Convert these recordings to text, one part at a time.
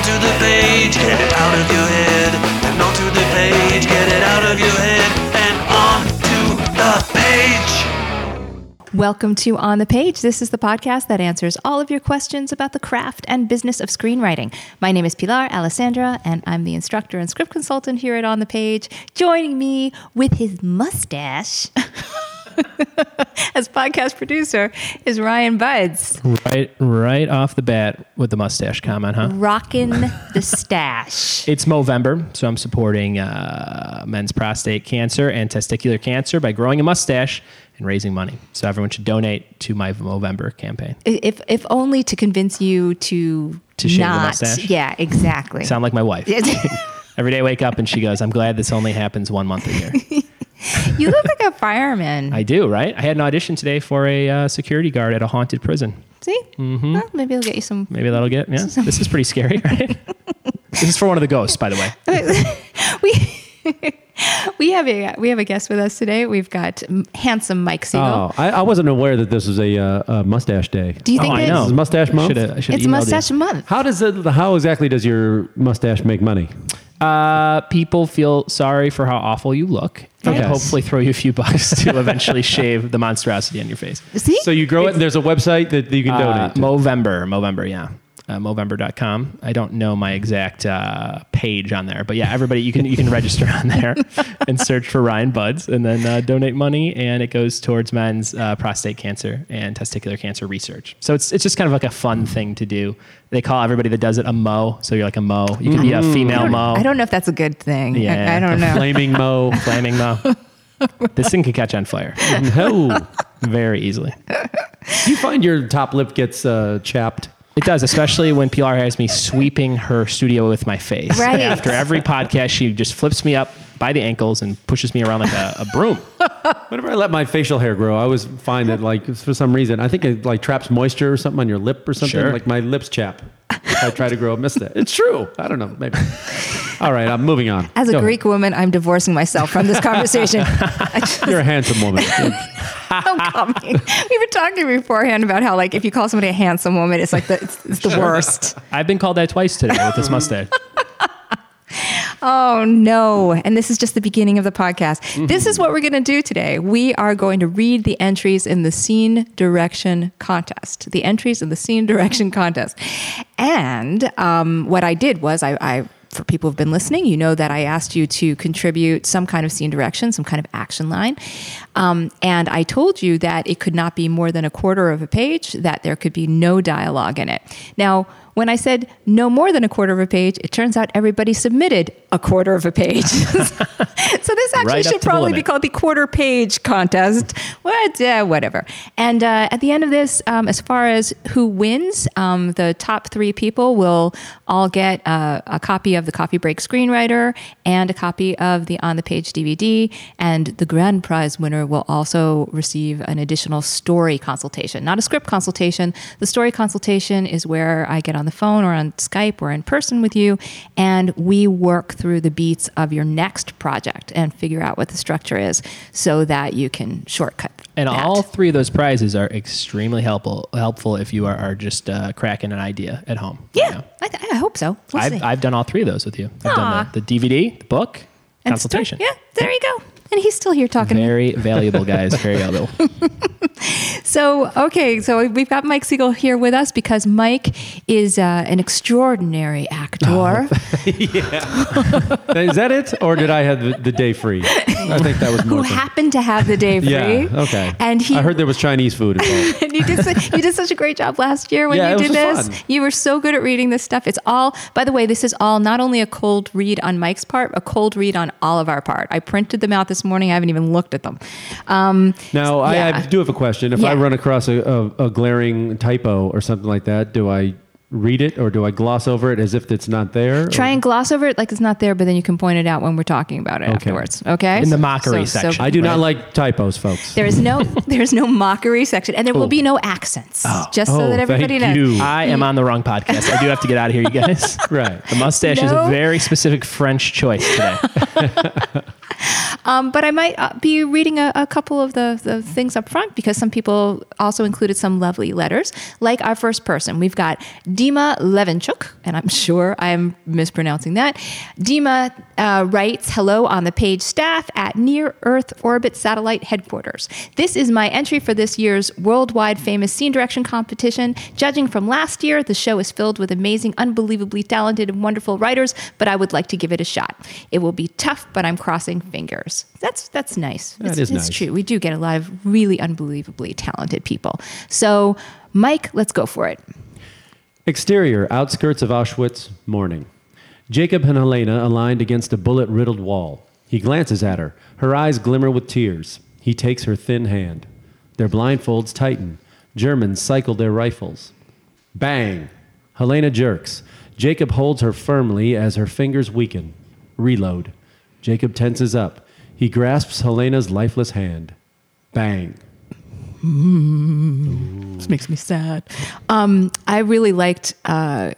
onto the page. Get it out of your head and onto the page. Get it out of your head and onto the page. Welcome to On the Page. This is the podcast that answers all of your questions about the craft and business of screenwriting. My name is Pilar Alessandra, and I'm the instructor and script consultant here at On the Page. Joining me with his mustache as podcast producer is Ryan Budds, Right, right off the bat with the mustache comment, huh? rocking the stash. It's Movember, so I'm supporting uh, men's prostate cancer and testicular cancer by growing a mustache and raising money. So everyone should donate to my Movember campaign. If if only to convince you to To shave the not, mustache? yeah, exactly. Sound like my wife. Every day I wake up and she goes, "I'm glad this only happens one month a year." You look like a fireman. I do, right? I had an audition today for a uh, security guard at a haunted prison. See, Mm-hmm. Well, maybe I'll get you some. Maybe that'll get. Yeah, this is pretty scary, right? this is for one of the ghosts, by the way. we we have a we have a guest with us today. We've got handsome Mike Siegel. Oh, I, I wasn't aware that this was a, uh, a mustache day. Do you think oh, I know. This is mustache month? Should've- I should've It's mustache you. month. How does it? How exactly does your mustache make money? Uh, people feel sorry for how awful you look, and Okay. hopefully throw you a few bucks to eventually shave the monstrosity on your face. See, So you grow it, and there's a website that you can Uh, donate. to. Movember, Movember, yeah. Uh, Movember.com. I don't know my exact uh, page on there, but yeah, everybody you can you can register on there and search for Ryan Budds, and then uh, donate money, and it goes towards men's uh, prostate cancer and testicular cancer research. So it's it's just kind of like a fun thing to do. They call everybody that does it a mo. So you're like a mo. You can be a female mo. I don't know if that's a good thing. Yeah. I, don't know. Flaming Mo. flaming mo. this thing can catch on fire no. very easily. Do you find your top lip gets uh, chapped? It does, especially when PR has me sweeping her studio with my face. Right. After every podcast, she just flips me up by the ankles and pushes me around like a, a broom. Whenever I let my facial hair grow, I always find that like for some reason I think it like traps moisture or something on your lip or something. Sure. Like my lips chap. I try to grow a mustache. It's true. I don't know. Maybe. All right, I'm moving on. As a Go ahead. Greek woman, I'm divorcing myself from this conversation. Just you're a handsome woman. don't call me. We were talking beforehand about how, like, if you call somebody a handsome woman, it's like the, it's, it's the worst. I've been called that twice today with this mustache. Oh no. And this is just the beginning of the podcast. This is what we're going to do today. We are going to read the entries in the scene direction contest. The entries in the scene direction contest. And um, what I did was I, I for people who've been listening, you know that I asked you to contribute some kind of scene direction, some kind of action line. Um, and I told you that it could not be more than a quarter of a page, that there could be no dialogue in it. Now, when I said no more than a quarter of a page, it turns out everybody submitted a quarter of a page. so this actually Right should probably be called the quarter page contest. What, uh, whatever. And uh, at the end of this, um, as far as who wins, um, the top three people will all get uh, a copy of the Coffee Break Screenwriter and a copy of the On the Page DVD. And the grand prize winner will also receive an additional story consultation, not a script consultation. The story consultation is where I get on the phone or on Skype or in person with you, and we work through the beats of your next project and figure out what the structure is so that you can shortcut. And that. all three of those prizes are extremely helpful helpful if you are, are just uh, cracking an idea at home. yeah, You know? I, th- I hope so. We'll I've, see. I've done all three of those with you. I've Aw. done the, the DVD, the book, And consultation. yeah, there you go. And he's still here talking. to me. Very valuable, guys. Very valuable. So, okay, so we've got Mike Siegel here with us because Mike is uh, an extraordinary actor. Oh, Is that it, or did I have the, the day free? I think that was who more. than- happened to have the day free. yeah. Okay. And he I heard there was Chinese food involved. and you did you did such a great job last year when Yeah, you it did was this. fun. You were so good at reading this stuff. It's all by the way, this is all not only a cold read on Mike's part, a cold read on all of our part. I printed them out this morning. I haven't even looked at them. Um, Now, I, I do have a question. If Yeah. I run across a, a, a glaring typo or something like that, do I read it or do I gloss over it as if it's not there? Try Or- and gloss over it like it's not there, but then you can point it out when we're talking about it Okay. afterwards. Okay. In the mockery section. I do not like typos, folks. There is no there is no mockery section, and there will Oh. be no accents. Just so Oh, that everybody thank knows. you. I am on the wrong podcast. I do have to get out of here, you guys. Right. The mustache is a very specific French choice today. Um, but I might uh, be reading a, a couple of the, the things up front because some people also included some lovely letters. Like our first person, we've got Dima Levenchuk, and I'm sure I'm mispronouncing that. Dima uh, writes, Hello on the page staff at Near Earth Orbit Satellite Headquarters. This is my entry for this year's worldwide famous scene direction competition. Judging from last year, the show is filled with amazing, unbelievably talented, and wonderful writers, but I would like to give it a shot. It will be tough, but I'm crossing fingers. That's that's nice. That it's, is it's nice. true. We do get a lot of really unbelievably talented people. So, Mike, let's go for it. Exterior, outskirts of Auschwitz, morning. Jacob and Helena aligned against a bullet riddled wall. He glances at her. Her eyes glimmer with tears. He takes her thin hand. Their blindfolds tighten. Germans cycle their rifles. Bang! Helena jerks. Jacob holds her firmly as her fingers weaken. Reload. Jacob tenses up. He grasps Helena's lifeless hand. Bang. This makes me sad. Um, I really liked. Uh,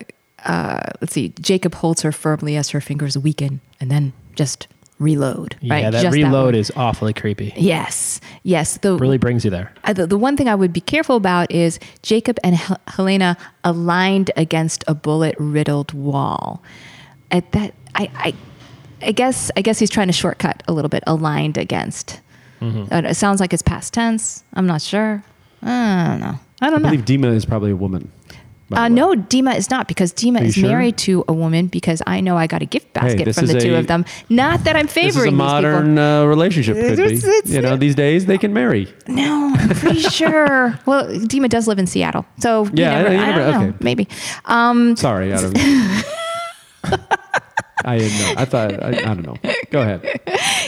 uh, let's see. Jacob holds her firmly as her fingers weaken, and then just reload. Yeah, right? that Just reload one. is awfully creepy. Yes, yes. The Really brings you there. uh, the, the one thing I would be careful about is Jacob and Hel- Helena aligned against a bullet riddled wall. At that, I, I, I guess, I guess he's trying to shortcut a little bit. Aligned against. Mm-hmm. Uh, it sounds like it's past tense. I'm not sure. I don't know. I don't know. I know. believe Dima is probably a woman. Uh, no, Dima is not because Dima is sure? married to a woman because I know I got a gift basket this from the two a- of them. Not that I'm favoring This is a modern uh, relationship. Could be. It's- it's- you know, these days they can marry. No, I'm pretty sure. Well, Dima does live in Seattle, so Yeah, you never, I- I, never- don't know, okay. maybe. Um, Sorry, I. I didn't know. I thought I, I don't know. Go ahead.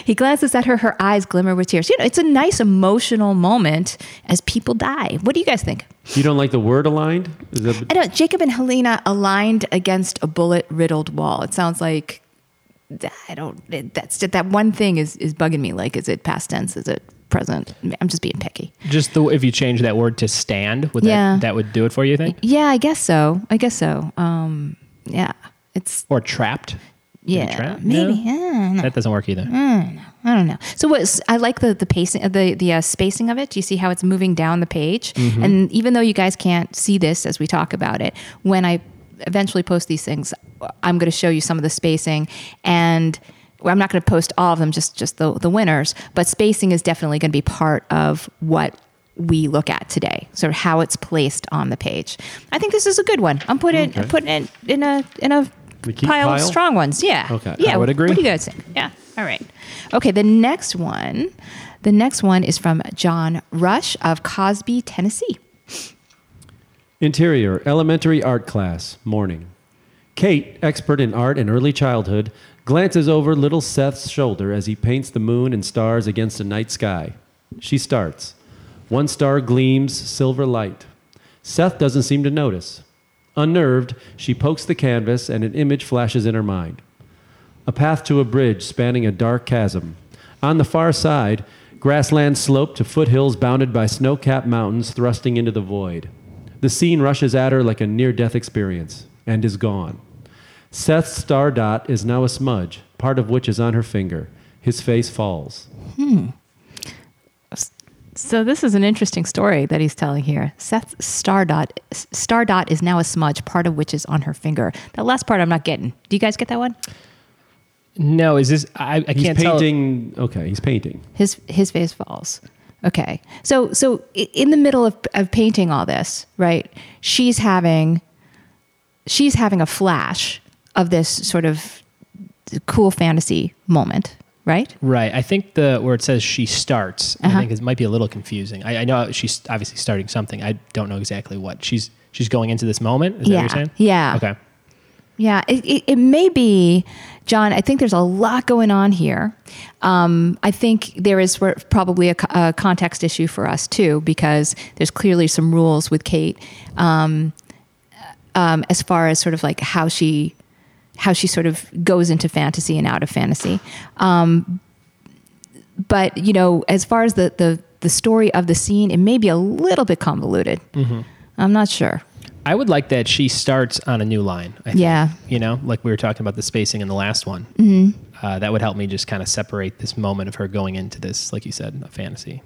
he glances at her. Her eyes glimmer with tears. You know, it's a nice emotional moment as people die. What do you guys think? You don't like the word aligned? Is that, I know Jacob and Helena aligned against a bullet riddled wall. It sounds like I don't. It, that's that one thing is is bugging me. Like, is it past tense? Is it present? I'm just being picky. Just the if you change that word to stand, would Yeah. that that would do it for you? You think? Yeah, I guess so. I guess so. Um, yeah, it's Or trapped? Yeah, maybe. No? That doesn't work either. I don't know. So what I like the the pacing, the the uh, spacing of it. Do you see how it's moving down the page? And even though you guys can't see this as we talk about it, when I eventually post these things, I'm going to show you some of the spacing and. I'm not going to post all of them, just just the the winners. But spacing is definitely going to be part of what we look at today, sort of how it's placed on the page. I think this is a good one. I'm putting Okay. I'm putting it in a in a The key pile, of strong ones. Yeah. Okay. Yeah. I would agree. What do you guys think? Yeah. All right. Okay. The next one, the next one is from John Rush of Cosby, Tennessee. Interior, elementary art class, morning. Kate, expert in art and early childhood, glances over little Seth's shoulder as he paints the moon and stars against a night sky. She starts. One star gleams silver light. Seth doesn't seem to notice. Unnerved, she pokes the canvas and an image flashes in her mind. A path to a bridge spanning a dark chasm. On the far side, grassland slope to foothills bounded by snow capped mountains thrusting into the void. The scene rushes at her like a near death experience and is gone. Seth's star dot is now a smudge, part of which is on her finger. His face falls. Hmm. So this is an interesting story that he's telling here. Seth's star dot, star dot is now a smudge, part of which is on her finger. That last part I'm not getting. Do you guys get that one? No, is this? I, I He's can't tell. painting. Okay, he's painting. His his face falls. Okay. So so in the middle of, of painting all this, right? She's having she's having a flash of this sort of cool fantasy moment, right? Right. I think the where it says she starts, Uh-huh. I think it might be a little confusing. I, I know she's obviously starting something. I don't know exactly what. She's she's going into this moment. Is that Yeah. what you're saying? Yeah. Okay. Yeah, it, it, it may be, John. I think there's a lot going on here. Um, I think there is probably a, a context issue for us too, because there's clearly some rules with Kate. Um, um, as far as sort of like how she how she sort of goes into fantasy and out of fantasy. Um, but you know, as far as the the the story of the scene, it may be a little bit convoluted. I'm not sure. I would like that she starts on a new line. I think. Yeah. You know, like we were talking about the spacing in the last one. Mm-hmm. Uh, that would help me just kind of separate this moment of her going into this, like you said, a fantasy.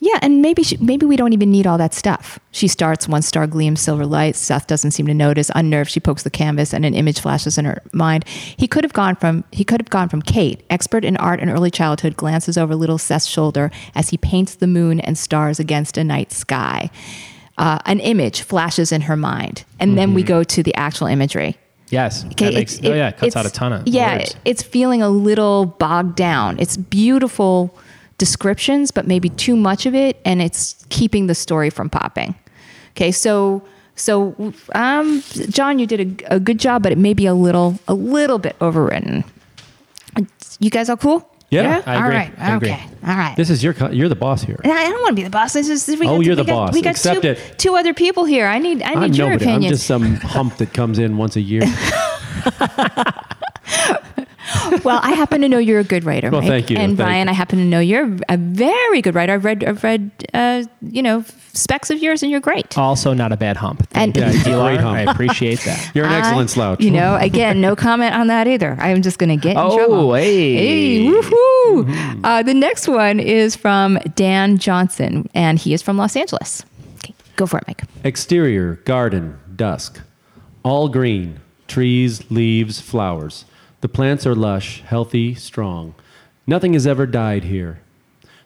Yeah, and maybe she, maybe we don't even need all that stuff. She starts, one star gleams, silver light. Seth doesn't seem to notice. Unnerved, she pokes the canvas, and an image flashes in her mind. He could have gone from he could have gone from Kate, expert in art and early childhood, glances over little Seth's shoulder as he paints the moon and stars against a night sky. Uh, an image flashes in her mind, and then we go to the actual imagery. Yes. Okay, that makes, it's- oh, yeah, it- it cuts out a ton of yeah. words. It's feeling a little bogged down. It's beautiful descriptions, but maybe too much of it, and it's keeping the story from popping. Okay, so so um, John, you did a, a good job, but it may be a little a little bit overwritten. You guys all cool? Yeah, I agree. right. I agree. Okay. All right. This is your. Co- you're the boss here. I don't want to be the boss. This is, we Oh, got, you're we the got, boss. We got Accept two, it. two other people here. I need I need I'm your nobody. opinion. I'm just some hump that comes in once a year. Well, I happen to know you're a good writer. Well, Mike. thank you. And Thank Ryan, you. I happen to know you're a very good writer. I've read, I've read, uh, you know, specs of yours, and you're great. Also, not a bad hump. And- Thank you, Yeah, it's a Pilar. great hump. I appreciate that. You're an I- excellent slouch. You know, again, no comment on that either. I'm just going to get in Oh, trouble. hey. hey, woohoo! Uh, the next one is from Dan Johnson, and he is from Los Angeles. Okay, go for it, Mike. Exterior, garden, dusk. All green, trees, leaves, flowers. The plants are lush, healthy, strong. Nothing has ever died here.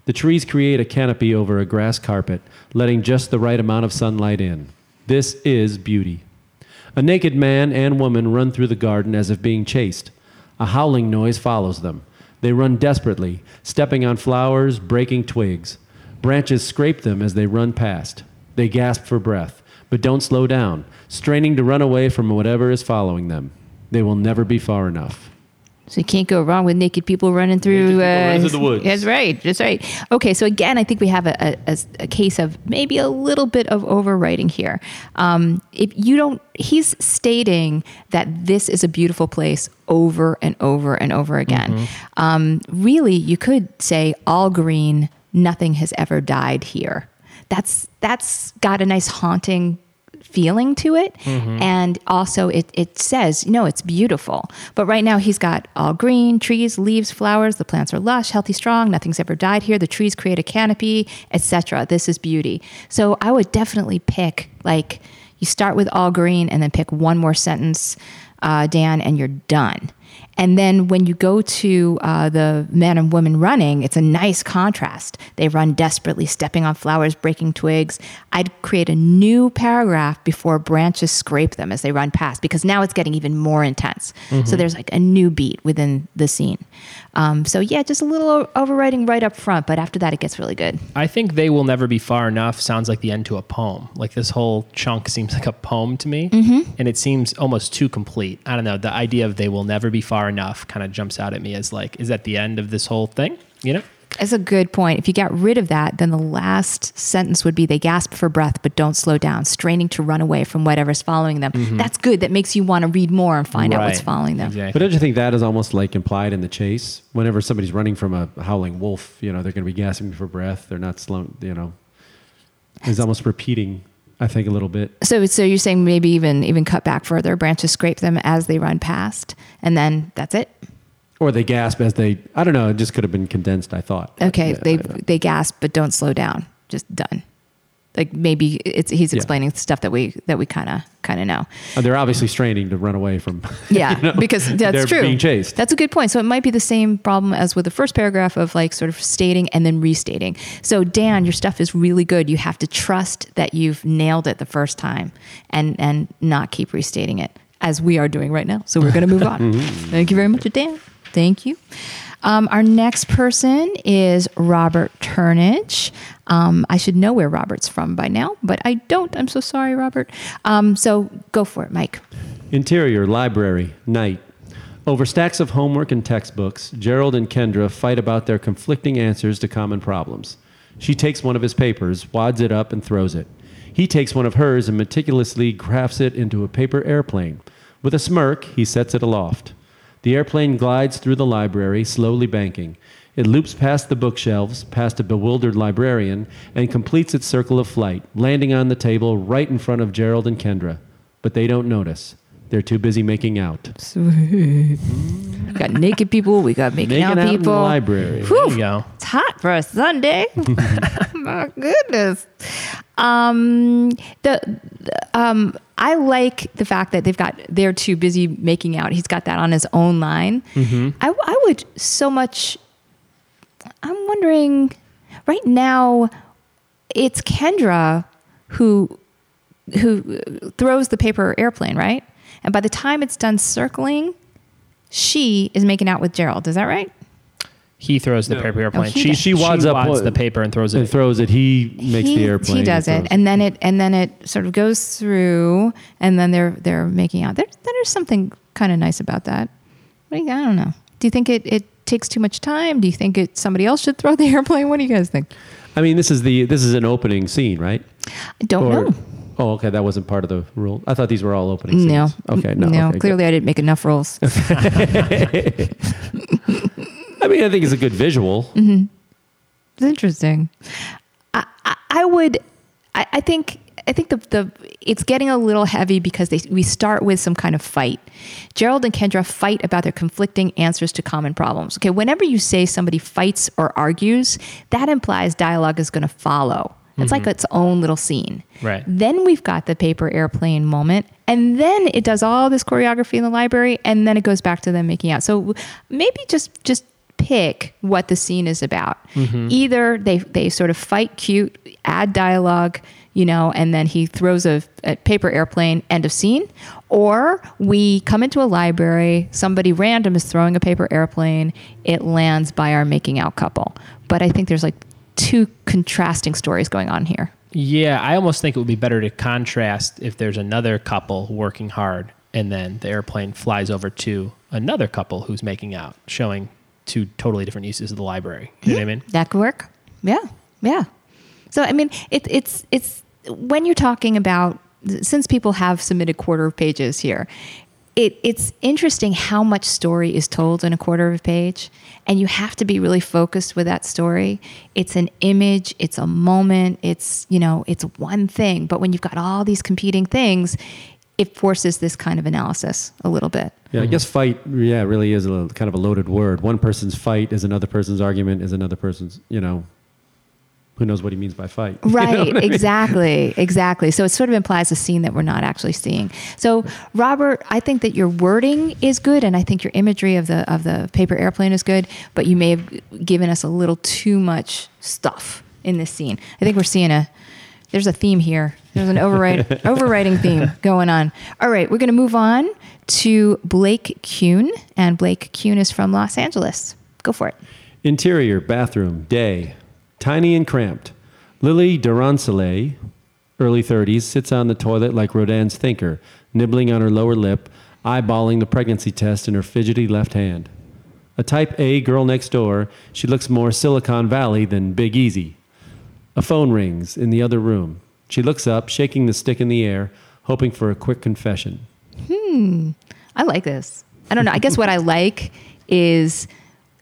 The trees create a canopy over a grass carpet, letting just the right amount of sunlight in. This is beauty. A naked man and woman run through the garden as if being chased. A howling noise follows them. They run desperately, stepping on flowers, breaking twigs. Branches scrape them as they run past. They gasp for breath, but don't slow down, straining to run away from whatever is following them. They will never be far enough. So you can't go wrong with naked people running through, people uh, running through the woods. That's right. That's right. Okay, so again, I think we have a, a, a- a case of maybe a little bit of overwriting here. Um, if you don't, he's stating that this is a beautiful place over and over and over again. Mm-hmm. Um, really, you could say all green. Nothing has ever died here. That's that's got a nice haunting feeling to it. And also it, it says no it's beautiful. But right now he's got all green trees leaves flowers. The plants are lush healthy strong. Nothing's ever died here. The trees create a canopy etc this is beauty. So i would definitely pick like you start with all green and then pick one more sentence uh, dan and you're done and then when you go to uh, the men and women running, it's a nice contrast. They run desperately, stepping on flowers, breaking twigs. I'd create a new paragraph before branches scrape them as they run past, because now it's getting even more intense. So there's like a new beat within the scene. Um, so yeah, just a little overwriting right up front, but after that, it gets really good. I think they will never be far enough. Sounds like the end to a poem. Like this whole chunk seems like a poem to me, Mm-hmm. and it seems almost too complete. I don't know. The idea of they will never be far enough kind of jumps out at me as like, is that the end of this whole thing? You know? That's a good point. If you got rid of that, then the last sentence would be they gasp for breath but don't slow down, straining to run away from whatever's following them. Mm-hmm. That's good. That makes you want to read more and find out what's following them. Exactly. But don't you think that is almost like implied in the chase? Whenever somebody's running from a howling wolf, you know, they're going to be gasping for breath. They're not slow, you know. It's almost repeating, I think, a little bit. So, so you're saying maybe even even cut back further, branches scrape them as they run past, and then that's it. Or they gasp as they, I don't know, it just could have been condensed, I thought. Okay, Yeah, they they gasp but don't slow down. Just done. Like maybe it's he's Yeah. explaining stuff that we that we kind of kind of know. Uh, they're obviously straining to run away from. Yeah, you know, because that's they're true. being chased. That's a good point. So it might be the same problem as with the first paragraph of like sort of stating and then restating. So Dan, your stuff is really good. You have to trust that you've nailed it the first time and and not keep restating it as we are doing right now. So we're going to move on. Thank you very much, Dan. Thank you. Um, our next person is Robert Turnage. Um, I should know where Robert's from by now, but I don't. I'm so sorry, Robert. Um, so go for it, Mike. Interior, library, night. Over stacks of homework and textbooks, Gerald and Kendra fight about their conflicting answers to common problems. She takes one of his papers, wads it up, and throws it. He takes one of hers and meticulously crafts it into a paper airplane. With a smirk, he sets it aloft. The airplane glides through the library, slowly banking. It loops past the bookshelves, past a bewildered librarian, and completes its circle of flight, landing on the table right in front of Gerald and Kendra. But they don't notice. They're too busy making out. We got naked people. We got making, Making out, out in the people. library. Whew. There you go. It's hot for a Sunday. My goodness. Um, the, the- um, I like the fact that they've got they're too busy making out. He's got that on his own line. Mm-hmm. I, I would so much. I'm wondering right now. It's Kendra who who throws the paper airplane, right? And by the time it's done circling, she is making out with Gerald. Is that right? He throws the paper airplane. He she does. she wads up the paper and throws And it. throws it. He makes he, the airplane. He does and it, throws and then it and then it sort of goes through, and then they're they're making out. There, there's something kind of nice about that. What do you, I don't know. Do you think it, it takes too much time? Do you think it somebody else should throw the airplane? What do you guys think? I mean, this is the this is an opening scene, right? I don't know. Oh, okay. That wasn't part of the rule. I thought these were all opening scenes. No. Okay. No. No. okay, good. clearly, I didn't make enough rules. I mean, I think it's a good visual. Mm-hmm. It's interesting. I, I, I would. I, I think. I think the the it's getting a little heavy because they we start with some kind of fight. Gerald and Kendra fight about their conflicting answers to common problems. Okay, whenever you say somebody fights or argues, that implies dialogue is going to follow. It's like its own little scene. Right. Then we've got the paper airplane moment, and then it does all this choreography in the library, and then it goes back to them making out. So maybe just just pick what the scene is about. Mm-hmm. Either they they sort of fight cute, add dialogue, you know, and then he throws a, a paper airplane, end of scene. Or we come into a library, somebody random is throwing a paper airplane, it lands by our making out couple. But I think there's like two contrasting stories going on here. Yeah, I almost think it would be better to contrast if there's another couple working hard and then the airplane flies over to another couple who's making out, showing two totally different uses of the library. You know what I mean? That could work. Yeah, yeah. So I mean, it, it's it's when you're talking about since people have submitted quarter of pages here, it it's interesting how much story is told in a quarter of a page, and you have to be really focused with that story. It's an image, it's a moment, it's you know, it's one thing. But when you've got all these competing things, it forces this kind of analysis a little bit. Yeah, I guess fight. Yeah, really is a kind of a loaded word. One person's fight is another person's argument. Is another person's. You know, who knows what he means by fight? You know Right, I mean? exactly, exactly. So it sort of implies a scene that we're not actually seeing. So Robert, I think that your wording is good, and I think your imagery of the of the paper airplane is good, but you may have given us a little too much stuff in this scene. I think we're seeing a there's a theme here. There's an override overriding theme going on. All right, we're going to move on to Blake Kuhn, and Blake Kuhn is from Los Angeles. Go for it. Interior bathroom day, tiny and cramped. Lily Durancelet, early 30s, sits on the toilet like Rodin's thinker, nibbling on her lower lip, eyeballing the pregnancy test in her fidgety left hand. A type A girl next door, she looks more Silicon Valley than Big Easy. A phone rings in the other room. She looks up, shaking the stick in the air, hoping for a quick confession. Hmm. I like this. I don't know. I guess what I like is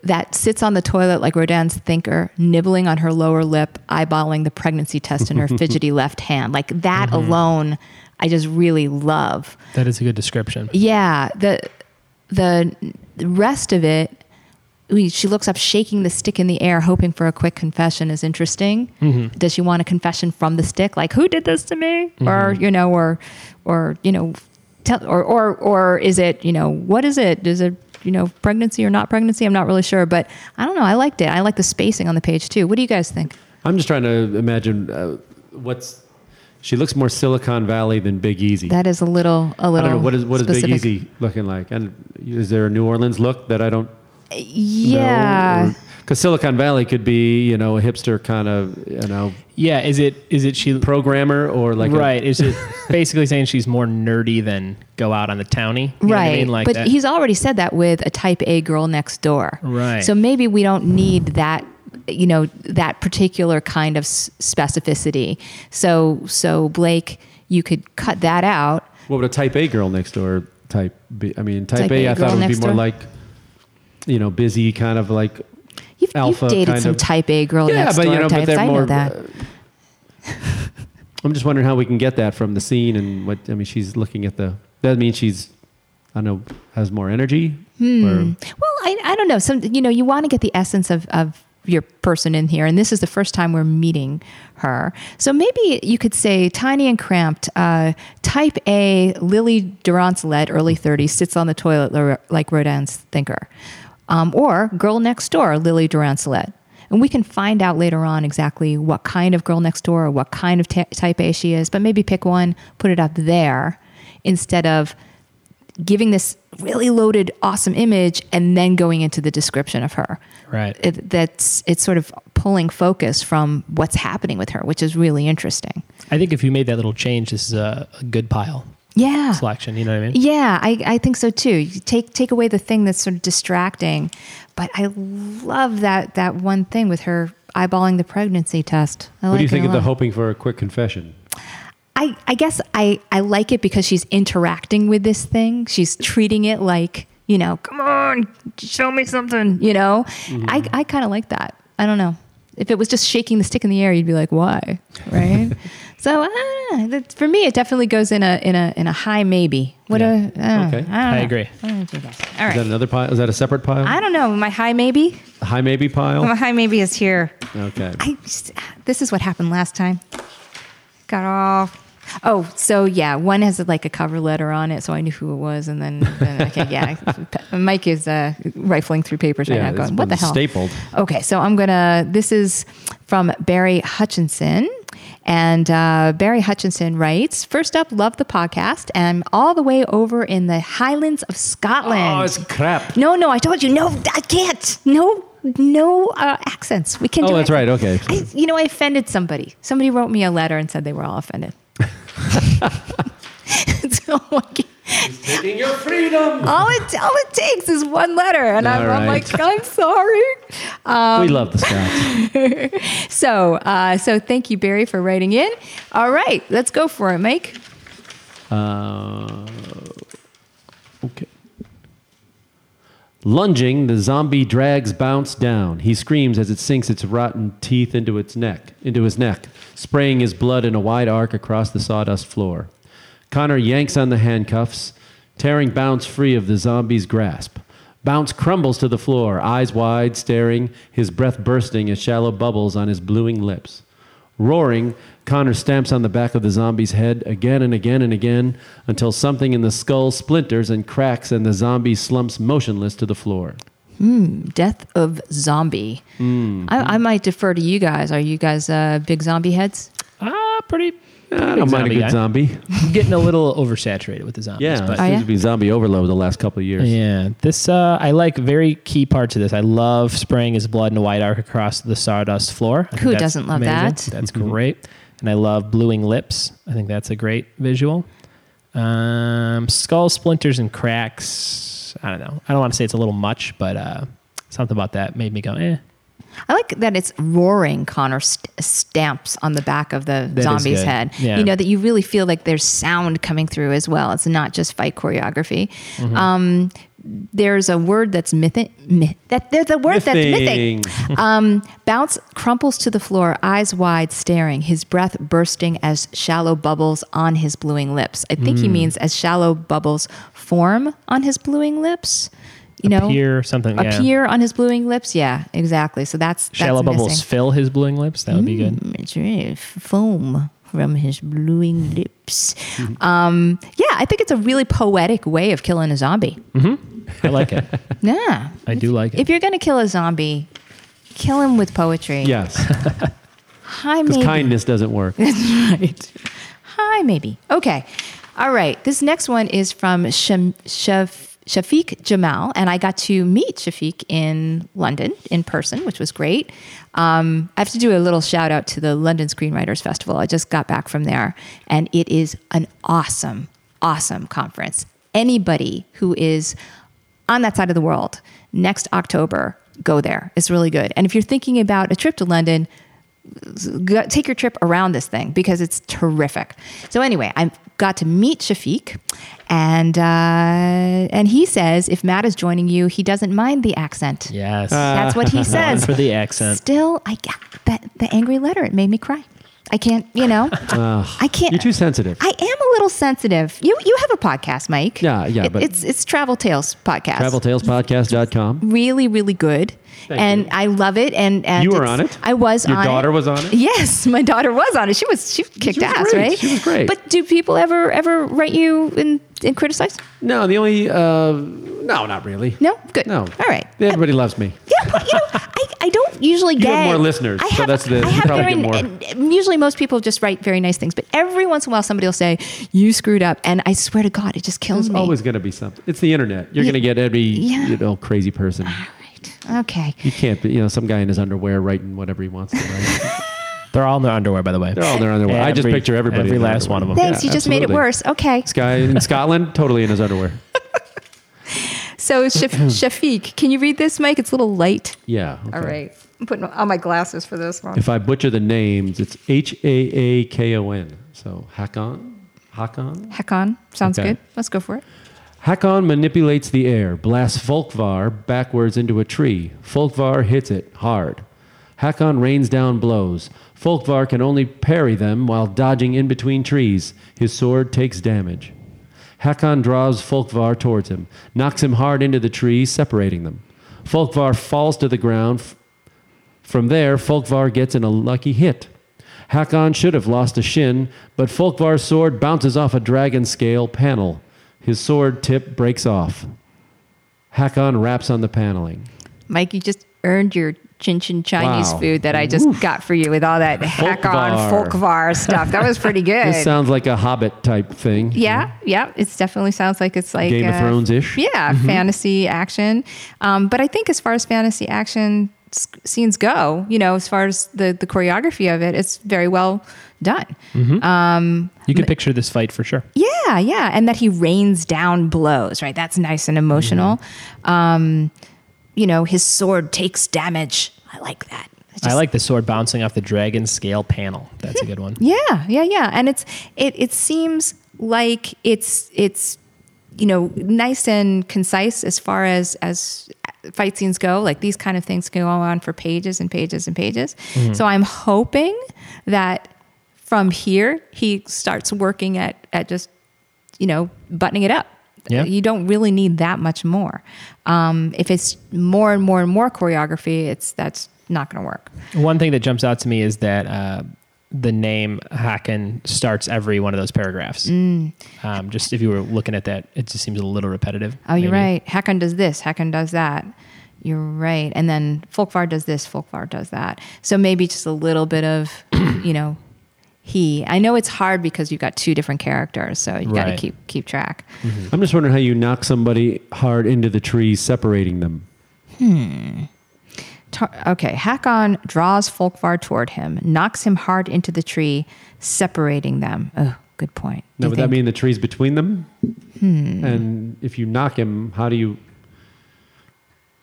that sits on the toilet like Rodin's thinker, nibbling on her lower lip, eyeballing the pregnancy test in her fidgety left hand. Like that alone, I just really love. That is a good description. Yeah, the the rest of it, we- she looks up, shaking the stick in the air, hoping for a quick confession. Is interesting. Does she want a confession from the stick, like who did this to me, or you know, or or you know, tell, or or or is it you know what is it? Is it you know pregnancy or not pregnancy? I'm not really sure, but I don't know. I liked it. I like the spacing on the page too. What do you guys think? I'm just trying to imagine uh, what's. She looks more Silicon Valley than Big Easy. That is a little a little. I don't know what is what is Big. Easy looking like, and is there a New Orleans look that I don't Yeah. Because Silicon Valley could be, you know, a hipster kind of, you know, Yeah, is it is it she programmer or like a- right? Is it basically saying she's more nerdy than go out on the townie? You know right. I mean? Like but that. he's already said that with a type A girl next door. Right. So maybe we don't need that you know that particular kind of specificity. So so Blake, you could cut that out. What would a type A girl next door type be? I mean, type, Type A, A I girl thought would be more door? like, you know, busy, kind of like. You've, Alpha you've dated kind some of- type A girl yeah, next but door you know, types. but they're I more. know that. uh, I'm just wondering how we can get that from the scene and what I mean. She's looking at the. That means she's, I don't know, has more energy. Hmm. Or, Well, I, I don't know. Some you know you want to get the essence of of your person in here, and this is the first time we're meeting her. So maybe you could say tiny and cramped. Uh, type A, Lily Durant's led, early 30s, sits on the toilet like Rodin's thinker, um, or girl next door, Lily Durance-Led. And we can find out later on exactly what kind of girl next door or what kind of ta type A she is, but maybe pick one, put it up there instead of giving this really loaded, awesome image and then going into the description of her. Right. It, that's it's sort of pulling focus from what's happening with her, which is really interesting. I think if you made that little change, this is a, a good pile Yeah. selection. You know what I mean? Yeah, I, I think so too. You take take away the thing that's sort of distracting, but I love that that one thing with her eyeballing the pregnancy test. I what like do you think of the hoping for a quick confession? I, I guess I, I like it because she's interacting with this thing. She's treating it like, you know, come on, show me something, you know? I, mm-hmm. I kind of like that. I don't know. If it was just shaking the stick in the air, you'd be like, why? Right? so uh, for me, it definitely goes in a, in a, in a high maybe. What Yeah. a, uh, Okay. I, I agree. What do you think, guys? All Is that another pile? Is that a separate pile? I don't know. My high maybe? High maybe pile. My high maybe is here. Okay. I this is what happened last time. Got all. Oh, so yeah, one has like a cover letter on it, so I knew who it was, and then, then okay, yeah, Mike is uh, rifling through papers right Yeah, now, going, "What the hell?" stapled. Okay, so I'm gonna. This is from Barry Hutchinson. And uh, Barry Hutchinson writes, First up, love the podcast. And I'm all the way over in the Highlands of Scotland. Oh, it's crap. No, no, I told you, no, I can't. No, no uh, accents. We can Oh, that's right. Okay. I, you know, I offended somebody. Somebody wrote me a letter and said they were all offended. so like, Taking your freedom. all it all it takes is one letter, and I'm, All I'm like, I'm sorry. Um, we love the Scots. So, uh, so thank you, Barry, for writing in. All right, let's go for it, Mike. Uh, okay. Lunging, the zombie drags Bounce down. He screams as it sinks its rotten teeth into its neck, into his neck, spraying his blood in a wide arc across the sawdust floor. Connor yanks on the handcuffs, tearing Bounce free of the zombie's grasp. Bounce crumbles to the floor, eyes wide, staring, his breath bursting as shallow bubbles on his bluing lips. Roaring, Connor stamps on the back of the zombie's head again and again and again until something in the skull splinters and cracks and the zombie slumps motionless to the floor. Hmm. Death of Zombie. Hmm. I, I might defer to you guys. Are you guys uh, big zombie heads? Ah, pretty. I don't mind a good guy. zombie. Getting a little oversaturated with the zombies. Yeah, but Oh, yeah? seems to be zombie overload the last couple of years. Yeah, this uh, I like very key parts of this. I love spraying his blood in a white arc across the sawdust floor. I Who doesn't love amazing. that? That's great, and I love bluing lips. I think that's a great visual. Um, skull splinters and cracks. I don't know. I don't want to say it's a little much, but uh, something about that made me go, eh. I like that it's roaring Connor st- stamps on the back of the That zombie's head. Yeah. You know, that you really feel like there's sound coming through as well. It's not just fight choreography. Mm-hmm. Um, there's a word that's mythic. Myth, that, there's a word that's mythic. Um, Bounce crumples to the floor, eyes wide, staring, his breath bursting as shallow bubbles on his bluing lips. I think he Mm. means as shallow bubbles form on his bluing lips. You know, Appear something. Yeah. appear on his bluing lips. Yeah, exactly. So that's, that's bubbles missing. fill his bluing lips. That would be good. Mm, It's really foam from his bluing lips. Mm-hmm. Um, yeah, I think it's a really poetic way of killing a zombie. I like it. Yeah, I do like it. if you're gonna kill a zombie, kill him with poetry. Yes, High, maybe. kindness doesn't work. That's right. High, maybe. Okay. All right. This next one is from Sham- Shaf- Shafiq Jamal, and I got to meet Shafiq in London in person, which was great. Um, I have to do a little shout out to the London Screenwriters Festival. I just got back from there, and it is an awesome, awesome conference. Anybody who is on that side of the world next October, go there. It's really good. And if you're thinking about a trip to London, take your trip around this thing because it's terrific. So anyway, I got to meet Shafiq, and uh, and he says if Matt is joining you, he doesn't mind the accent. Yes. That's what he says. for the accent. Still, I got that the angry letter. It made me cry. I can't, you know, I can't. You're too sensitive. I am a little sensitive. You you have a podcast, Mike. Yeah, yeah, It- but- it's it's Travel Tales podcast. TravelTalesPodcast.com. really really good, Thank and you. I love it. And, and You were on it? I was Your on daughter it. was on it? Yes, my daughter was on it. She was she kicked was ass, great. right? She was great. But do people ever ever write you and, and criticize? No, the only uh, no, not really. No, good. No. all right. Everybody loves me. Yeah, you know, I, I don't usually You get have more listeners, I so that's the- I you have probably very, get more. and usually most people just write very nice things, but every once in a while somebody will say you screwed up, and I swear to God, it just kills There's me. always going to be something. It's the internet. You're Yeah. going to get every Yeah. you know crazy person. Right. Okay. You can't be you know some guy in his underwear writing whatever he wants to write. They're all in their underwear, by the way. They're all in their underwear. I just picture everybody Every in their last one of them. Thanks. Yeah, you just made it worse. Okay. this guy in Scotland, totally in his underwear. So Shaf- Shafiq, can you read this, Mike? It's a little light. Yeah. okay. All right. I'm putting on my glasses for this one. If I butcher the names, it's H A A K O N. So Hakon, Hakon. Hakon. Sounds Okay. good. Let's go for it. Hakon manipulates the air, blasts Folkvar backwards into a tree. Folkvar hits it hard. Hakon rains down blows. Folkvar can only parry them while dodging in between trees. His sword takes damage. Hakon draws Folkvar towards him, knocks him hard into the tree, separating them. Folkvar falls to the ground. From there, Folkvar gets an unlucky hit. Hakon should have lost a shin, but Folkvar's sword bounces off a dragon scale panel. His sword tip breaks off. Hakon raps on the paneling. Mike, you just earned your chin chin Chinese Wow. food that I just got for you with all that Hakon Folkvar. Folkvar stuff. That was pretty good. This sounds like a Hobbit type thing. Yeah, yeah. It definitely sounds like it's like Game of uh, Thrones-ish? Yeah, fantasy action. Um, but I think as far as fantasy action s- scenes go, you know, as far as the the choreography of it, it's very well done. You can picture this fight for sure. Yeah, yeah, and that he rains down blows. Right, that's nice and emotional. Mm-hmm. Um, you know, his sword takes damage. I like that. It's I like the sword bouncing off the dragon scale panel. That's a good one. Yeah, yeah, yeah. And it's it it seems like it's it's you know nice and concise as far as as fight scenes go. Like these kind of things can go on for pages and pages and pages. Mm-hmm. So I'm hoping that from here he starts working at at just you know buttoning it up. Yeah. You don't really need that much more. Um, if it's more and more and more choreography, it's that's not going to work. One thing that jumps out to me is that uh, the name Hakon starts every one of those paragraphs. Mm. Um, just if you were looking at that, it just seems a little repetitive. Oh, you're right. Hakon does this. Hakon does that. You're right. And then Folkvar does this. Folkvar does that. So maybe just a little bit of, you know, he. I know it's hard because you've got two different characters, so you got to Right. keep keep track. I'm just wondering how you knock somebody hard into the tree, separating them. Tar- okay, Hakon draws Folkvar toward him, knocks him hard into the tree, separating them. Oh, good point. Now, You would that think- mean the tree's between them? Hmm. And if you knock him, how do you?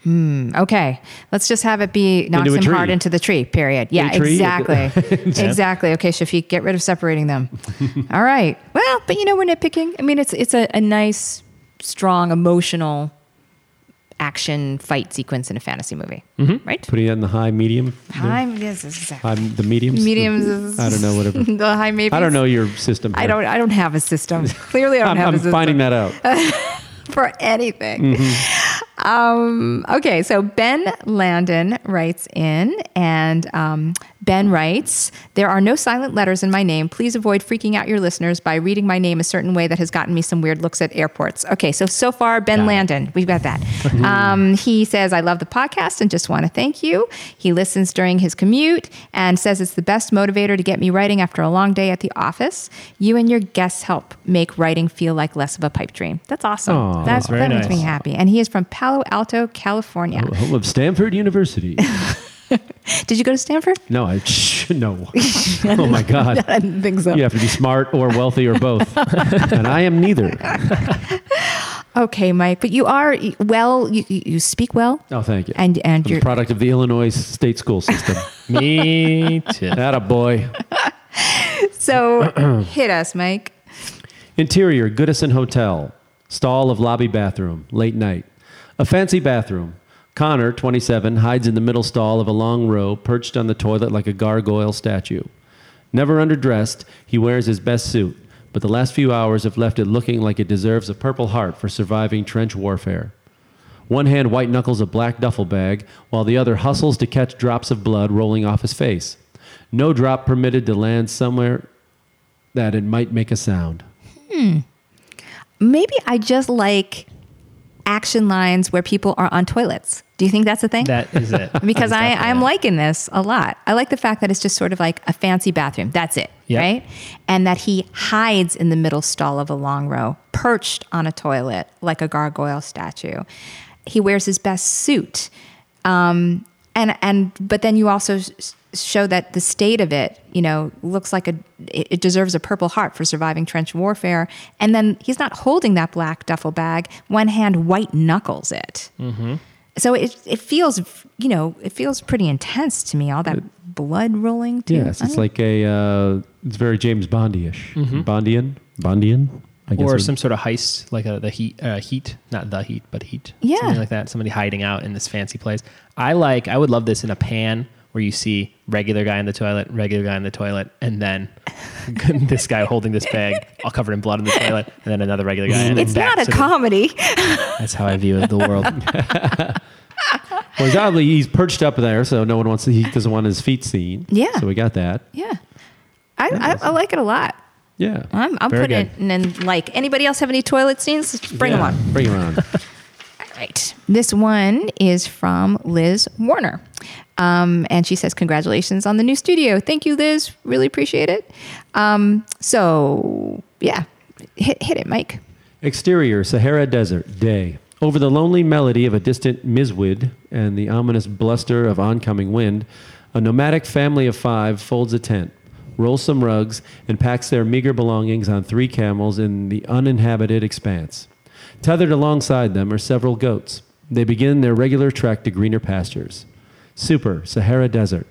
Hmm, okay, let's just have it be knocks him hard into the tree. Period. Yeah, tree? exactly, exactly. Okay, Shafiq, get rid of separating them. All right. Well, but you know we're nitpicking. I mean, it's it's a, a nice, strong, emotional action fight sequence in a fantasy movie, mm-hmm. right? Putting it in the high, medium? High, yes, exactly. High, the mediums? Mediums. Is, I don't know, whatever. the high maybe. I don't know your system. I don't. I don't have a system. Clearly, I don't I'm, have I'm a system. finding that out. for anything. Mm-hmm. Um, okay, so Ben Landon writes in, and um, Ben writes, There are no silent letters in my name. Please avoid freaking out your listeners by reading my name a certain way that has gotten me some weird looks at airports. Okay, so so far, Ben Got it. Landon, we've got that. um, he says, I love the podcast and just want to thank you. He listens during his commute and says it's the best motivator to get me writing after a long day at the office. You and your guests help make writing feel like less of a pipe dream. That's awesome. Aw, that that's that makes me happy. And he is from Palo Alto, California. Home of Stanford University. Did you go to Stanford? no, I no. oh my God. I didn't think so. You have to be smart or wealthy or both, and I am neither. Okay, Mike, but you are well. You, you speak well, Oh, thank you. and and I'm you're a product of the Illinois state school system. Me too. That a boy. so hit us, Mike. Interior Goodison Hotel. Stall of lobby bathroom. Late night. A fancy bathroom. Connor, 27, hides in the middle stall of a long row, perched on the toilet like a gargoyle statue. Never underdressed, he wears his best suit, but the last few hours have left it looking like it deserves a Purple Heart for surviving trench warfare. One hand white knuckles a black duffel bag, while the other hustles to catch drops of blood rolling off his face. No drop permitted to land somewhere that it might make a sound. Hmm. Maybe I just like action lines where people are on toilets. Do you think that's a thing? That is it. because I, I'm liking this a lot. I like the fact that it's just sort of like a fancy bathroom. That's it, Yep. right? And that he hides in the middle stall of a long row, perched on a toilet like a gargoyle statue. He wears his best suit, um, and and but then you also show that the state of it, you know, looks like a it it deserves a Purple Heart for surviving trench warfare. And then he's not holding that black duffel bag. One hand white knuckles it. So it it feels you know it feels pretty intense to me. All that blood rolling. Too. Yes, it's like a uh, it's very James Bondy-ish. Bondian, Bondian. I guess or some sort of heist, like a, the heat, uh, heat, not the heat, but heat. Yeah. something like that. Somebody hiding out in this fancy place. I like. I would love this in a pan where you see regular guy in the toilet, regular guy in the toilet, and then this guy holding this bag, all covered in blood in the toilet, and then another regular guy. And it's then back not a to the- comedy. That's how I view the world. well, he's oddly he's perched up there, so no one wants to, he doesn't want his feet seen. Yeah. So we got that. yeah, I, I I like it a lot. Yeah. I'm I'm Very putting good. it in, like anybody else have any toilet scenes? Bring Yeah, them on. Bring them on. Right. This one is from Liz Warner. Um, and she says, Congratulations on the new studio. Thank you, Liz. Really appreciate it. Um, so, yeah, hit, hit it, Mike. Exterior Sahara Desert day. Over the lonely melody of a distant mizwid and the ominous bluster of oncoming wind, a nomadic family of five folds a tent, rolls some rugs, and packs their meager belongings on three camels in the uninhabited expanse. Tethered alongside them are several goats. They begin their regular trek to greener pastures. Super Sahara Desert.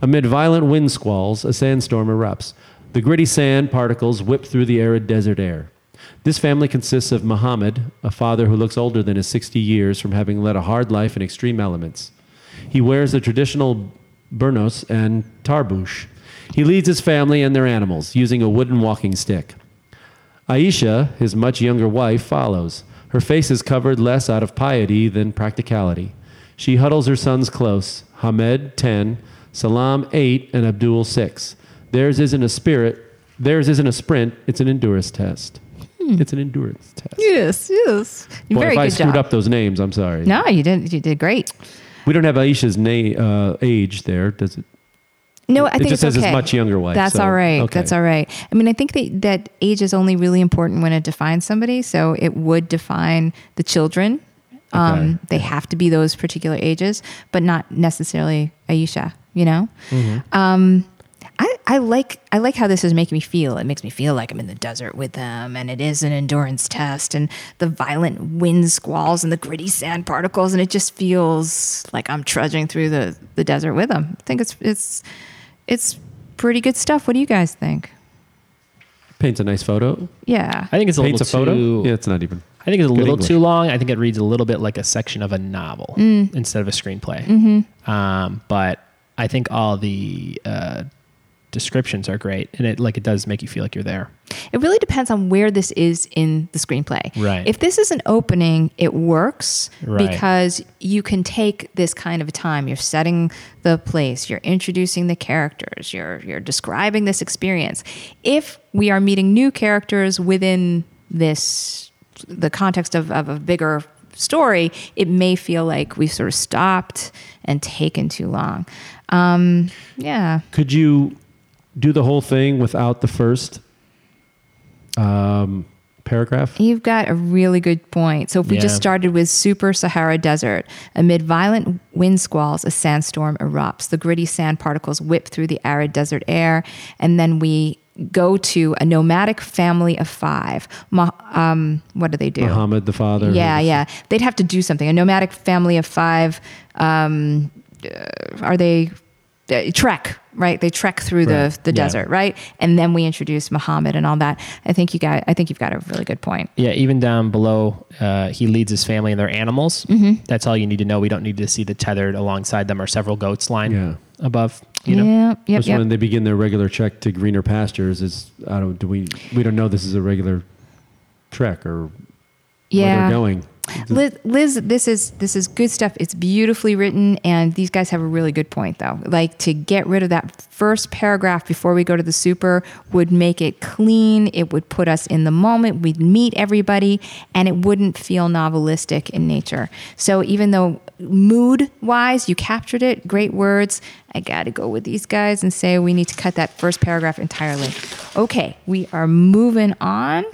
Amid violent wind squalls, a sandstorm erupts. The gritty sand particles whip through the arid desert air. This family consists of Muhammad, a father who looks older than his 60 years from having led a hard life in extreme elements. He wears the traditional burnous and tarbush. He leads his family and their animals using a wooden walking stick. Aisha, his much younger wife, follows. Her face is covered less out of piety than practicality. She huddles her sons close Hamed, 10, Salam, 8, and Abdul, 6. Theirs isn't a spirit, theirs isn't a sprint, it's an endurance test. It's an endurance test. Yes, yes. Boy, Very if I screwed job. up those names, I'm sorry. No, you didn't. You did great. We don't have Aisha's na- uh, age there, does it? No, I It think just it's says his okay. much younger wife, That's so, all right. okay. That's all right. I mean, I think that, that age is only really important when it defines somebody. So it would define the children. Um, Okay. They have to be those particular ages, but not necessarily Aisha. You know. Mm-hmm. Um, I, I like I like how this is making me feel. It makes me feel like I'm in the desert with them, and it is an endurance test, and the violent wind squalls and the gritty sand particles, and it just feels like I'm trudging through the, the desert with them. I think it's it's it's pretty good stuff. What do you guys think? Paints a nice photo. Yeah. I think it's a Paints a little photo. too. Yeah, it's not even. I think it's a Good little English. too long. I think it reads a little bit like a section of a novel Mm. instead of a screenplay. Mm-hmm. Um, but I think all the uh, descriptions are great, and it like it does make you feel like you're there. It really depends on where this is in the screenplay. Right. If this is an opening, it works Right. because you can take this kind of time. You're setting the place, you're introducing the characters, you're you're describing this experience. If we are meeting new characters within this the context of, of a bigger story, it may feel like we've sort of stopped and taken too long. Um, yeah. Could you do the whole thing without the first um, paragraph? You've got a really good point. So if we just started with super Sahara Desert, amid violent wind squalls, a sandstorm erupts. The gritty sand particles whip through the arid desert air, and then we go to a nomadic family of five. Um, what do they do? Muhammad the father. Yeah, yeah. They'd have to do something. A nomadic family of five. Um, uh, are they trek? Right, they trek through Right. the the Yeah. desert, right? And then we introduce Muhammad and all that. I think you got. I think you've got a really good point. Yeah, even down below, uh, he leads his family and their animals. Mm-hmm. That's all you need to know. We don't need to see the tethered alongside them or several goats line Yeah. above. You know, yeah, yep, Just yep. when they begin their regular trek to greener pastures, is I don't do we we don't know this is a regular trek or where they're going. Liz, Liz, this is this is good stuff. It's beautifully written, and these guys have a really good point, though. Like to get rid of that first paragraph before we go to the super would make it clean. It would put us in the moment. We'd meet everybody, and it wouldn't feel novelistic in nature. So even though mood wise you captured it, great words. I got to go with these guys and say we need to cut that first paragraph entirely. Okay, we are moving on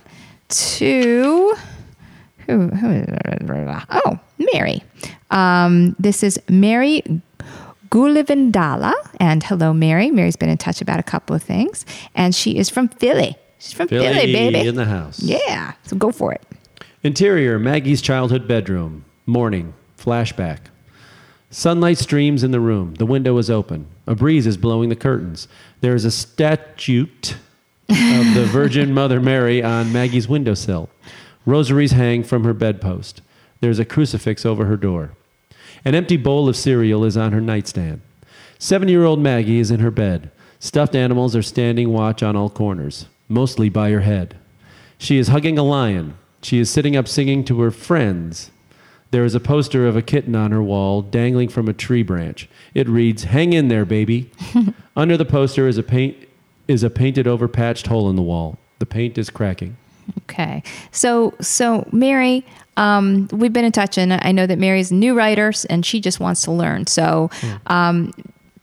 to who, who oh mary um, this is mary gulivandala and hello mary mary's been in touch about a couple of things and she is from philly she's from philly, Philly baby in the house. yeah so go for it Interior Maggie's childhood bedroom. Morning. Flashback. Sunlight streams in the room. The window is open. A breeze is blowing the curtains. There is a statue of the Virgin Mother Mary on Maggie's windowsill. Rosaries hang from her bedpost. There's a crucifix over her door. An empty bowl of cereal is on her nightstand. Seven year old Maggie is in her bed. Stuffed animals are standing watch on all corners, mostly by her head. She is hugging a lion. She is sitting up singing to her friends. There is a poster of a kitten on her wall dangling from a tree branch. It reads, Hang in there, baby. Under the poster is a paint is a painted over patched hole in the wall. The paint is cracking. Okay. So, so Mary, um, we've been in touch, and I know that Mary's a new writer, and she just wants to learn. So, um,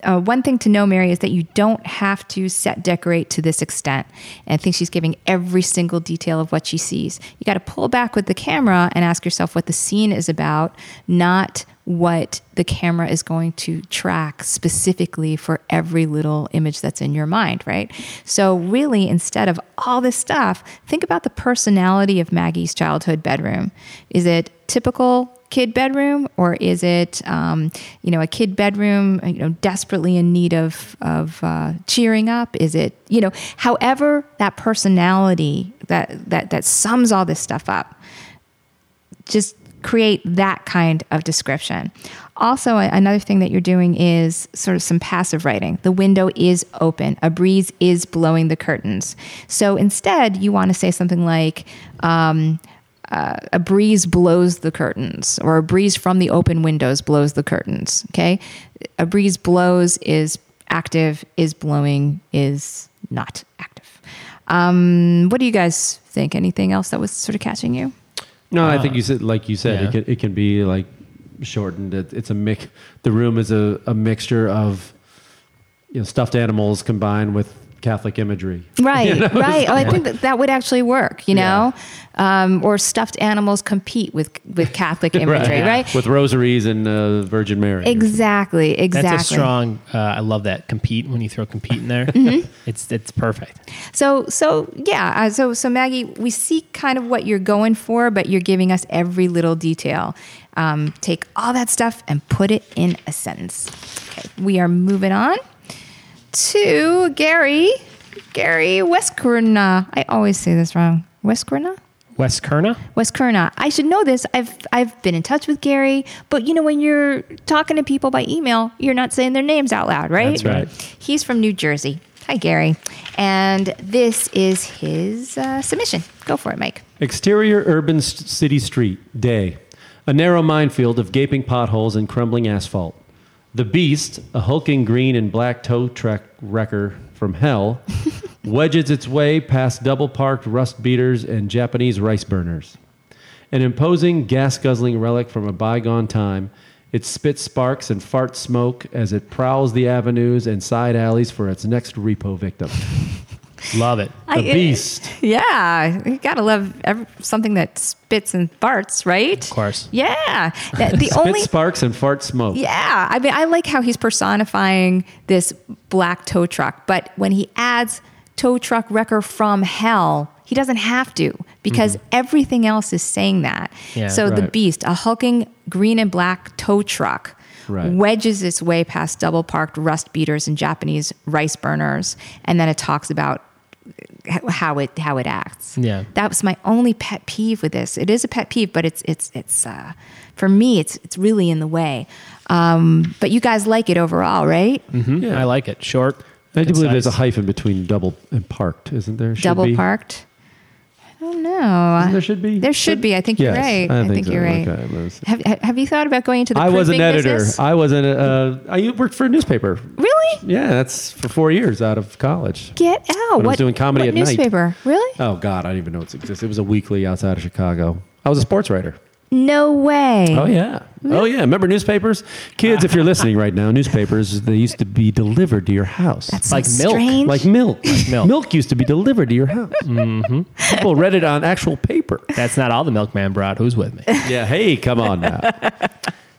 uh, one thing to know, Mary, is that you don't have to set decorate to this extent. And I think she's giving every single detail of what she sees. You got to pull back with the camera and ask yourself what the scene is about, not what the camera is going to track specifically for every little image that's in your mind, right? So, really, instead of all this stuff, think about the personality of Maggie's childhood bedroom. Is it typical kid bedroom, or is it, um, you know, a kid bedroom, you know, desperately in need of of uh, cheering up? Is it, you know, however that personality that that that sums all this stuff up? just create that kind of description. Also, another thing that you're doing is sort of some passive writing. The window is open, a breeze is blowing the curtains. So instead, you want to say something like, um, uh, a breeze blows the curtains, or a breeze from the open windows blows the curtains. Okay. A breeze blows is active, is blowing is not active. Um, what do you guys think? Anything else that was sort of catching you? No, I think uh, you said, like you said, yeah. it can it can be like shortened. It, it's a mix. The room is a, a mixture of you know stuffed animals combined with Catholic imagery. Right, right. Oh, I think that that would actually work, you know, um, or stuffed animals compete with with Catholic imagery, right? With rosaries and uh, Virgin Mary. Exactly, exactly. That's a strong. Uh, I love that compete when you throw compete in there. Mm-hmm. It's it's perfect. So, so yeah. Uh, so, so Maggie, we see kind of what you're going for, but you're giving us every little detail. Um, take all that stuff and put it in a sentence. Okay, we are moving on to Gary. Gary Westkurna. I always say this wrong. Westkurna. Wes Kerna. Wes Kerna. I should know this. I've I've been in touch with Gary, but you know when you're talking to people by email, you're not saying their names out loud, right? That's right. He's from New Jersey. Hi, Gary. And this is his uh, submission. Go for it, Mike. Exterior urban s- city street, day. A narrow minefield of gaping potholes and crumbling asphalt. The beast, a hulking green and black tow truck wrecker from hell, wedges its way past double parked rust beaters and Japanese rice burners. An imposing gas guzzling relic from a bygone time, it spits sparks and farts smoke as it prowls the avenues and side alleys for its next repo victim. Love it. The beast. Yeah, you gotta love ev something that spits and farts, right? Of course. Yeah. The, the Spit only sparks and fart smoke. Yeah, I mean, I like how he's personifying this black tow truck, but when he adds tow truck wrecker from hell. He doesn't have to because mm-hmm. everything else is saying that. Yeah, so the beast, a hulking green and black tow truck, Right. wedges its way past double parked rust beaters and Japanese rice burners, and then it talks about how it how it acts. Yeah. that was my only pet peeve with this. It is a pet peeve, but it's it's it's uh, for me it's it's really in the way. Um, but you guys like it overall, right? Mm-hmm. Yeah. I like it. Short. I do believe there's a hyphen between double and parked, isn't there? Should Double be. parked. I don't know. There should be. There should be. I think you're right. I I, think think, so. you're right. Okay, let's- Have, have you thought about going into the I was an editor. business? I was an. Uh, I worked for a newspaper. really? Yeah, that's for four years out of college. Get out. I was what, doing comedy what at night. newspaper? Really? Oh God, I don't even know it exists. It was a weekly outside of Chicago. I was a sports writer. No way. Oh yeah. Oh yeah. Remember newspapers? Kids, if you're listening right now, newspapers they used to be delivered to your house. That's Like so milk. strange. like milk. milk. Milk used to be delivered to your house. Mm-hmm. People read it on actual paper. That's not all the milkman brought. Who's with me? Yeah. Hey, come on now.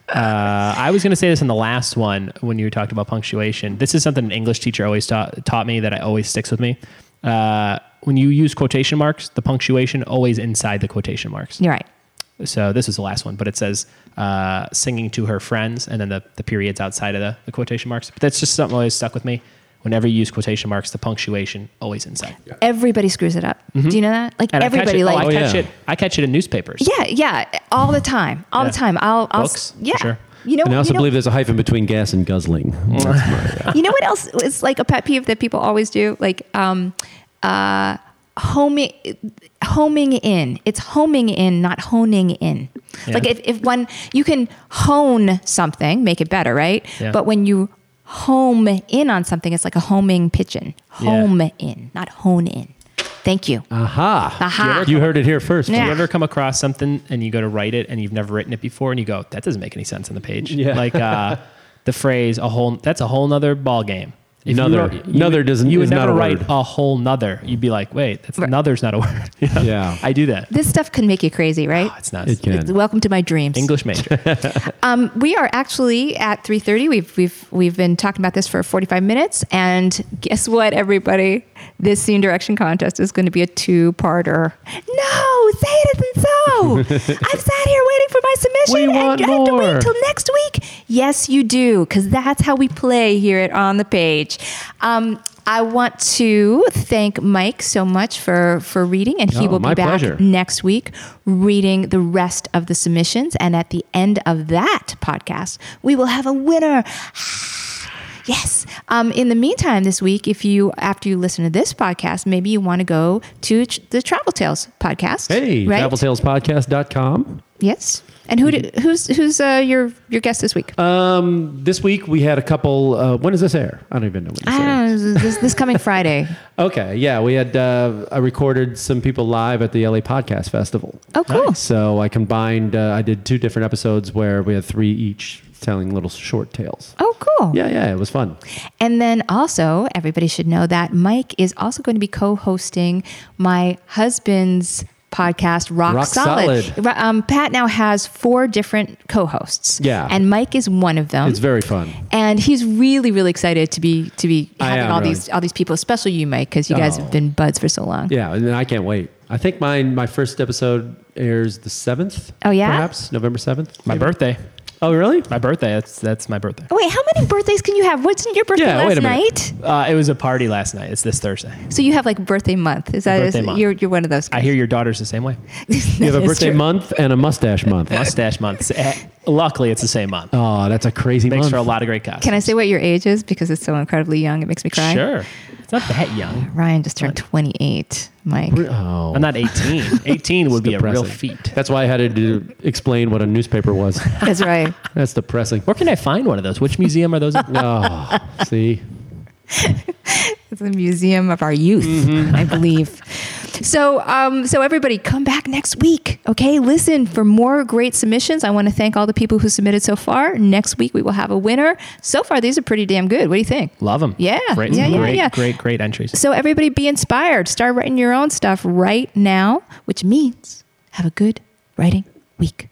Uh, I was going to say this in the last one when you talked about punctuation. This is something an English teacher always taught, taught me that I always sticks with me. Uh, when you use quotation marks, the punctuation always inside the quotation marks. You're right. So this is the last one, but it says uh, singing to her friends, and then the, the periods outside of the, the quotation marks. But that's just something that always stuck with me. Whenever you use quotation marks, the punctuation always inside. Everybody screws it up. Do you know that? Like And I catch everybody it, like oh, I Oh, catch yeah. it. I catch it in newspapers. Yeah, yeah, all the time, all Yeah. the time. I'll, I'll Books, for yeah. sure. You know, And I also you know, believe there's a hyphen between gas and guzzling. That's my, uh, you know what else is like a pet peeve that people always do? Like, um, uh, homing, homing in. It's homing in, not honing in. Yeah. Like if, if one, you can hone something, make it better, right? Yeah. But when you home in on something, it's like a homing pigeon. Yeah. Home in, not hone in. Thank you. aha. Aha. You heard it here first. Yeah. Do you ever come across something and you go to write it and you've never written it before and you go, that doesn't make any sense on the page? Yeah. Like uh, the phrase a whole that's a whole nother ball game. If you wrote- you Nother would- doesn't- You would is not never a write word. a whole nother. You'd be like, wait, that's Right. nother's not a word. You know? Yeah. I do that. This stuff can make you crazy, right? Oh, it's nuts. It can. Welcome to my dreams. English major. Um, we are actually at 3:30. We've we've we've been talking about this for 45 minutes, and guess what, everybody? This scene direction contest is going to be a two-parter. No, say it isn't so. I've sat here waiting for my submission, We and I have to wait till next week. Yes, you do, because that's how we play here at On the Page. Um, I want to thank Mike so much for for reading, and he Oh, will be back pleasure. next week reading the rest of the submissions. And at the end of that podcast, we will have a winner. Yes. Um, in the meantime, this week, if you, after you listen to this podcast, maybe you want to go to the Travel Tales podcast. Hey, right? traveltalespodcast.com. Yes. And who did, who's who's uh, your your guest this week? Um, this week we had a couple. Uh, when does this air? I don't even know when this I airs. don't know. This, this coming Friday. Okay, yeah, we had. Uh, I recorded some people live at the LA Podcast Festival. Oh, cool. So I combined. Uh, I did two different episodes where we had three each telling little short tales. Oh, cool. Yeah, yeah, it was fun. And then also, everybody should know that Mike is also going to be co-hosting my husband's podcast, Rock, Rock Solid. Ro- Um, Pat now has four different co-hosts. Yeah. and Mike is one of them. It's very fun. and he's really, really excited to be to be having am all really. these all these people, especially you, Mike, because you guys Oh. have been buds for so long. Yeah, and I can't wait. I think mine. My first episode airs the seventh. Oh, yeah? perhaps November seventh. my birthday. Oh, really? My birthday. That's that's my birthday. Oh, wait, how many birthdays can you have? Wasn't your birthday Yeah, last wait a minute. night? Uh, it was a party last night. It's this Thursday. So you have like birthday month. Is that Birthday month. you're you're one of those? I hear your daughter's the same way. You have a birthday month and a mustache month. Mustache month. Eh, Luckily, it's the same month. Oh, that's a crazy Makes month. for a lot of great costumes. Can I say what your age is because it's so incredibly young? It makes me cry. Sure. It's not that young. Ryan just turned 28. Mike. Oh, I'm not 18. 18 would be a real feat. That's why I had to do, explain what a newspaper was. That's right. That's depressing. Where can I find one of those? Which museum are those in? Oh, see, It's a museum of our youth, Mm-hmm. I believe. So, um, so everybody, come back next week. Okay, listen for more great submissions. I want to thank all the people who submitted so far. Next week we will have a winner. So far, these are pretty damn good. What do you think? Love them. Yeah, Great, yeah, yeah, great, yeah. great, great entries. So everybody, be inspired. Start writing your own stuff right now, which means have a good writing week.